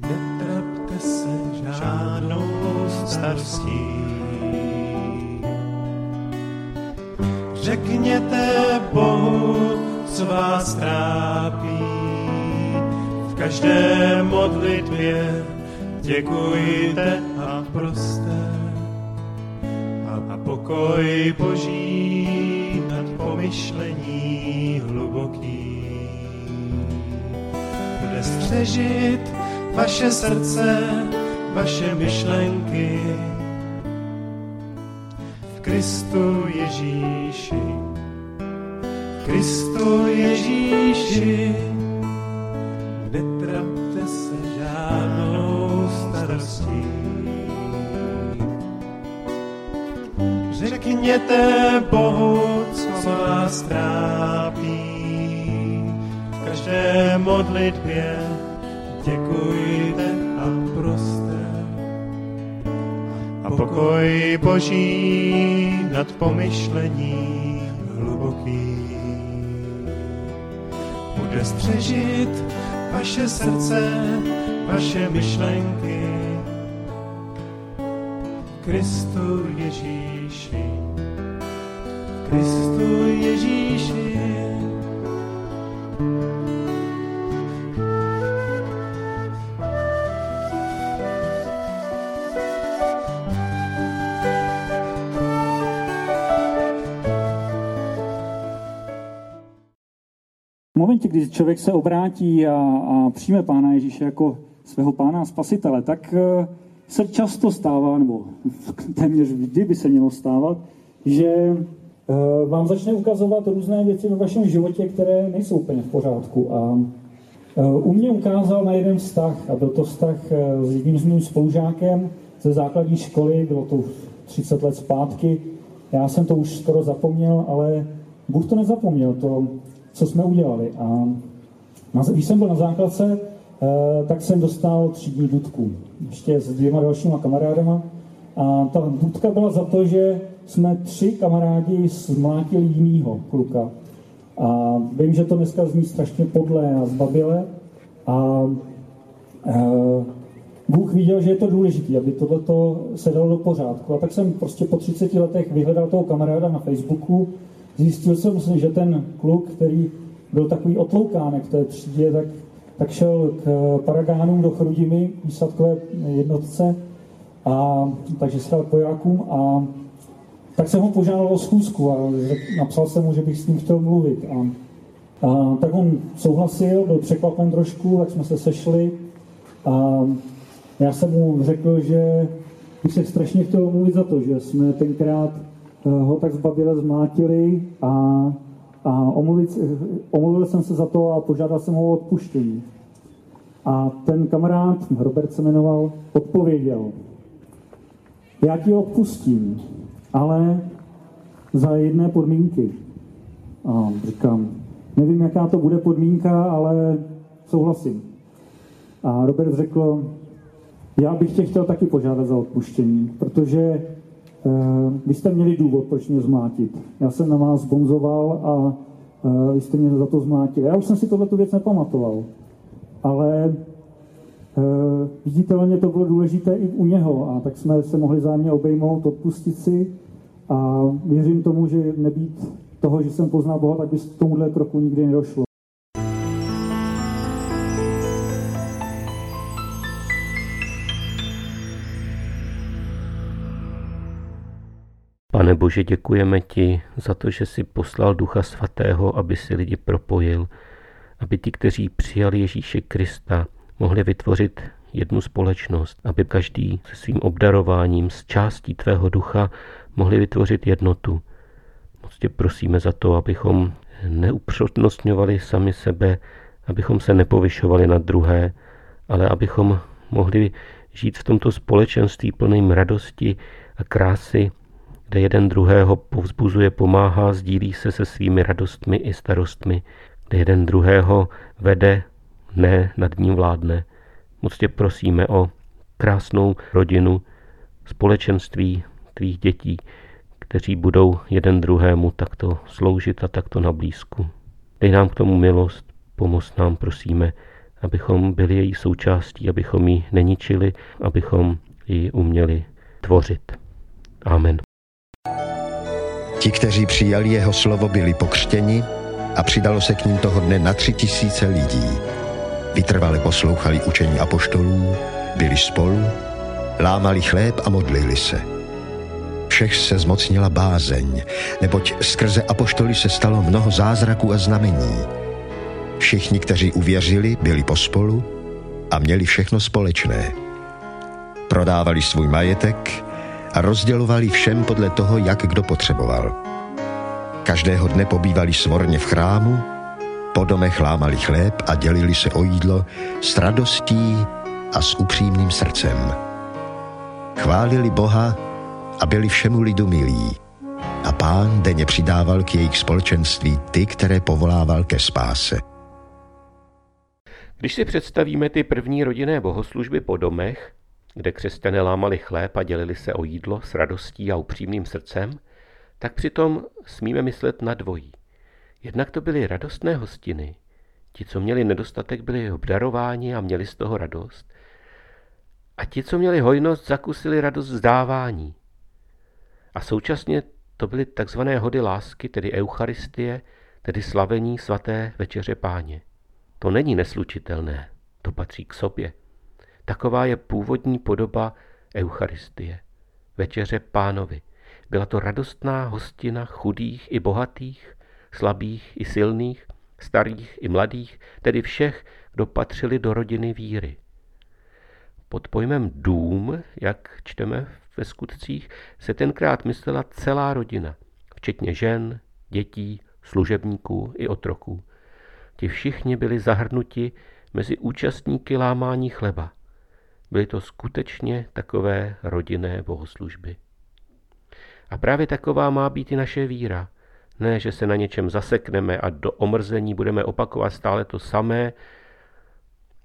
Netrapte se žádnou starostí. Řekněte Bohu, co vás trápí. V každé modlitbě děkujte a proste. A pokoj Boží nad pomyšlení hluboký bude střežit vaše srdce, vaše myšlenky v Kristu Ježíši. V Kristu Ježíši netrapte se žádnou starostí. Řekněte Bohu, co vás trápí. V každé modlitbě A pokoj Boží nad pomyšlení hluboký bude střežit vaše srdce, vaše myšlenky. Kristu Ježíši, Kristu Ježíši. Momentě, kdy člověk se obrátí a, a přijme Pána Ježíše jako svého Pána a Spasitele, tak eh, se často stává, nebo téměř vždy by se mělo stávat, že eh, vám začne ukazovat různé věci ve vašem životě, které nejsou úplně v pořádku. A eh, u mě ukázal na jeden vztah, a byl to vztah s jedním z mým spolužákem ze základní školy, bylo to 30 let zpátky. Já jsem to už skoro zapomněl, ale Bůh to nezapomněl, to co jsme udělali. A když jsem byl na základce, eh, tak jsem dostal třídní dudku. Ještě s dvěma dalšíma kamarádama. A ta dudka byla za to, že jsme tři kamarádi zmlátili jinýho kluka. A vím, že to dneska zní strašně podlé a zbabile. A e, Bůh viděl, že je to důležité, aby tohleto se dalo do pořádku. A tak jsem prostě po 30 letech vyhledal toho kamaráda na Facebooku Zjistil jsem, že ten kluk, který byl takový otloukánek v té třídě, tak, tak šel k Paragánům do Chrudimy, výsadkové jednotce, a, takže se dal pojákům a tak jsem ho požádal o schůzku a napsal jsem mu, že bych s ním chtěl mluvit. A, a tak on souhlasil, byl překvapen trošku, tak jsme se sešli a já jsem mu řekl, že bych se strašně chtěl mluvit za to, že jsme tenkrát Eh, ho tak zbavile zmátili a, a omluvit, omluvil jsem se za to a požádal jsem ho o odpuštění. A ten kamarád, Robert se jmenoval, odpověděl, já ti odpustím, ale za jedné podmínky. A říkám, nevím, jaká to bude podmínka, ale souhlasím. A Robert řekl, já bych tě chtěl taky požádat za odpuštění, protože Eh, vy jste měli důvod, proč mě zmátit. Já jsem na vás bonzoval a eh, vy jste mě za to zmátili. Já už jsem si tohle věc nepamatoval, ale eh, viditelně to bylo důležité i u něho a tak jsme se mohli zájemně obejmout, odpustit si a věřím tomu, že nebýt toho, že jsem poznal Boha, tak by k tomuhle kroku nikdy nedošlo. Bože, děkujeme ti za to, že jsi poslal Ducha Svatého, aby si lidi propojil, aby ti, kteří přijali Ježíše Krista, mohli vytvořit jednu společnost, aby každý se svým obdarováním z částí tvého ducha mohli vytvořit jednotu. Moc tě prosíme za to, abychom neupřednostňovali sami sebe, abychom se nepovyšovali na druhé, ale abychom mohli žít v tomto společenství plným radosti a krásy kde jeden druhého povzbuzuje, pomáhá, sdílí se se svými radostmi i starostmi, kde jeden druhého vede, ne nad ním vládne. Moc tě prosíme o krásnou rodinu, společenství tvých dětí, kteří budou jeden druhému takto sloužit a takto na blízku. Dej nám k tomu milost, pomoz nám, prosíme, abychom byli její součástí, abychom ji neničili, abychom ji uměli tvořit. Amen. Ti, kteří přijali jeho slovo, byli pokřtěni a přidalo se k ním toho dne na tři tisíce lidí. Vytrvale poslouchali učení apoštolů, byli spolu, lámali chléb a modlili se. Všech se zmocnila bázeň, neboť skrze apoštoly se stalo mnoho zázraků a znamení. Všichni, kteří uvěřili, byli pospolu a měli všechno společné. Prodávali svůj majetek a rozdělovali všem podle toho, jak kdo potřeboval. Každého dne pobývali svorně v chrámu, po domech lámali chléb a dělili se o jídlo s radostí a s upřímným srdcem. Chválili Boha a byli všemu lidu milí. A pán denně přidával k jejich společenství ty, které povolával ke spáse. Když si představíme ty první rodinné bohoslužby po domech, kde křesťané lámali chléb a dělili se o jídlo s radostí a upřímným srdcem, tak přitom smíme myslet na dvojí. Jednak to byly radostné hostiny. Ti, co měli nedostatek, byli obdarováni a měli z toho radost. A ti, co měli hojnost, zakusili radost zdávání. A současně to byly takzvané hody lásky, tedy Eucharistie, tedy slavení svaté večeře páně. To není neslučitelné, to patří k sobě. Taková je původní podoba Eucharistie, večeře pánovi. Byla to radostná hostina chudých i bohatých, slabých i silných, starých i mladých, tedy všech, kdo patřili do rodiny víry. Pod pojmem dům, jak čteme ve skutcích, se tenkrát myslela celá rodina, včetně žen, dětí, služebníků i otroků. Ti všichni byli zahrnuti mezi účastníky lámání chleba. Byly to skutečně takové rodinné bohoslužby. A právě taková má být i naše víra. Ne, že se na něčem zasekneme a do omrzení budeme opakovat stále to samé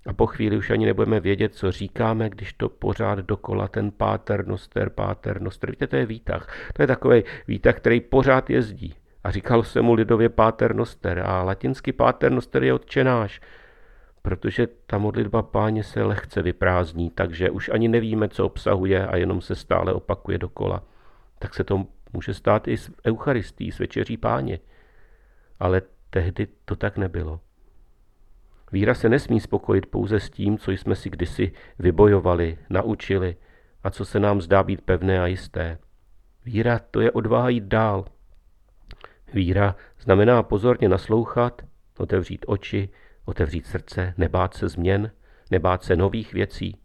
a po chvíli už ani nebudeme vědět, co říkáme, když to pořád dokola ten páter noster, páter noster. Víte, to je výtah. To je takový výtah, který pořád jezdí. A říkal se mu lidově páter noster a latinsky páter noster je odčenáš, protože ta modlitba páně se lehce vyprázdní, takže už ani nevíme, co obsahuje a jenom se stále opakuje dokola. Tak se to může stát i s Eucharistí, s večeří páně. Ale tehdy to tak nebylo. Víra se nesmí spokojit pouze s tím, co jsme si kdysi vybojovali, naučili a co se nám zdá být pevné a jisté. Víra to je odvaha jít dál. Víra znamená pozorně naslouchat, otevřít oči, otevřít srdce, nebát se změn, nebát se nových věcí.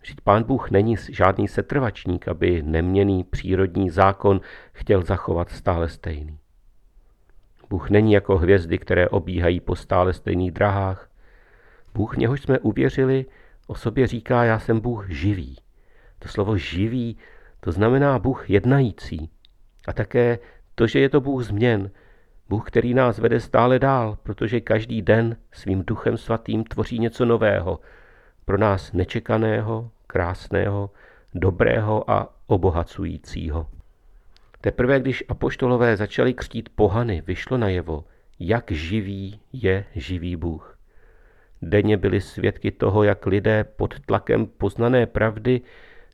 Vždyť pán Bůh není žádný setrvačník, aby neměný přírodní zákon chtěl zachovat stále stejný. Bůh není jako hvězdy, které obíhají po stále stejných drahách. Bůh, něhož jsme uvěřili, o sobě říká, já jsem Bůh živý. To slovo živý, to znamená Bůh jednající. A také to, že je to Bůh změn, Bůh, který nás vede stále dál, protože každý den svým duchem svatým tvoří něco nového, pro nás nečekaného, krásného, dobrého a obohacujícího. Teprve když apoštolové začali křtít pohany, vyšlo najevo, jak živý je živý Bůh. Denně byli svědky toho, jak lidé pod tlakem poznané pravdy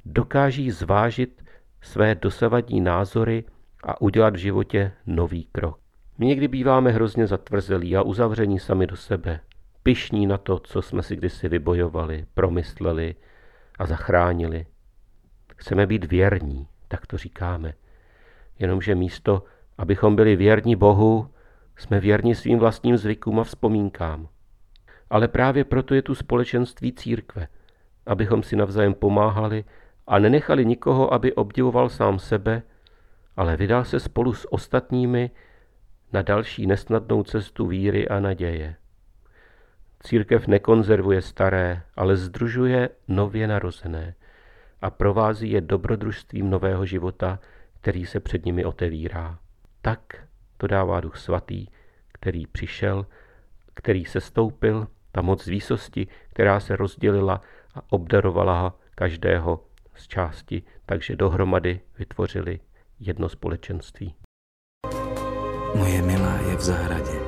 dokáží zvážit své dosavadní názory a udělat v životě nový krok. My někdy býváme hrozně zatvrzelí a uzavření sami do sebe, pišní na to, co jsme si kdysi vybojovali, promysleli a zachránili. Chceme být věrní, tak to říkáme. Jenomže místo, abychom byli věrní Bohu, jsme věrni svým vlastním zvykům a vzpomínkám. Ale právě proto je tu společenství církve, abychom si navzájem pomáhali a nenechali nikoho, aby obdivoval sám sebe, ale vydal se spolu s ostatními na další nesnadnou cestu víry a naděje. Církev nekonzervuje staré, ale združuje nově narozené a provází je dobrodružstvím nového života, který se před nimi otevírá. Tak to dává Duch Svatý, který přišel, který se stoupil, ta moc z výsosti, která se rozdělila a obdarovala každého z části, takže dohromady vytvořili jedno společenství. Moje milá je v zahradě.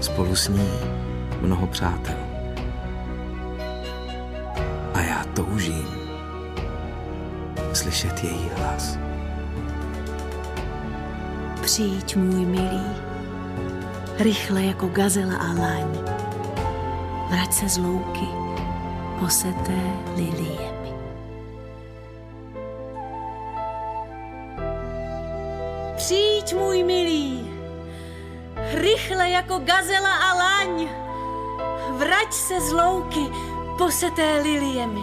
Spolu s ní mnoho přátel. A já toužím slyšet její hlas. Přijď, můj milý, rychle jako gazela a laň. Vrať se z louky, poseté liliemi. Přijď, můj milý, rychle jako gazela a laň. Vrať se z louky, poseté liliemi.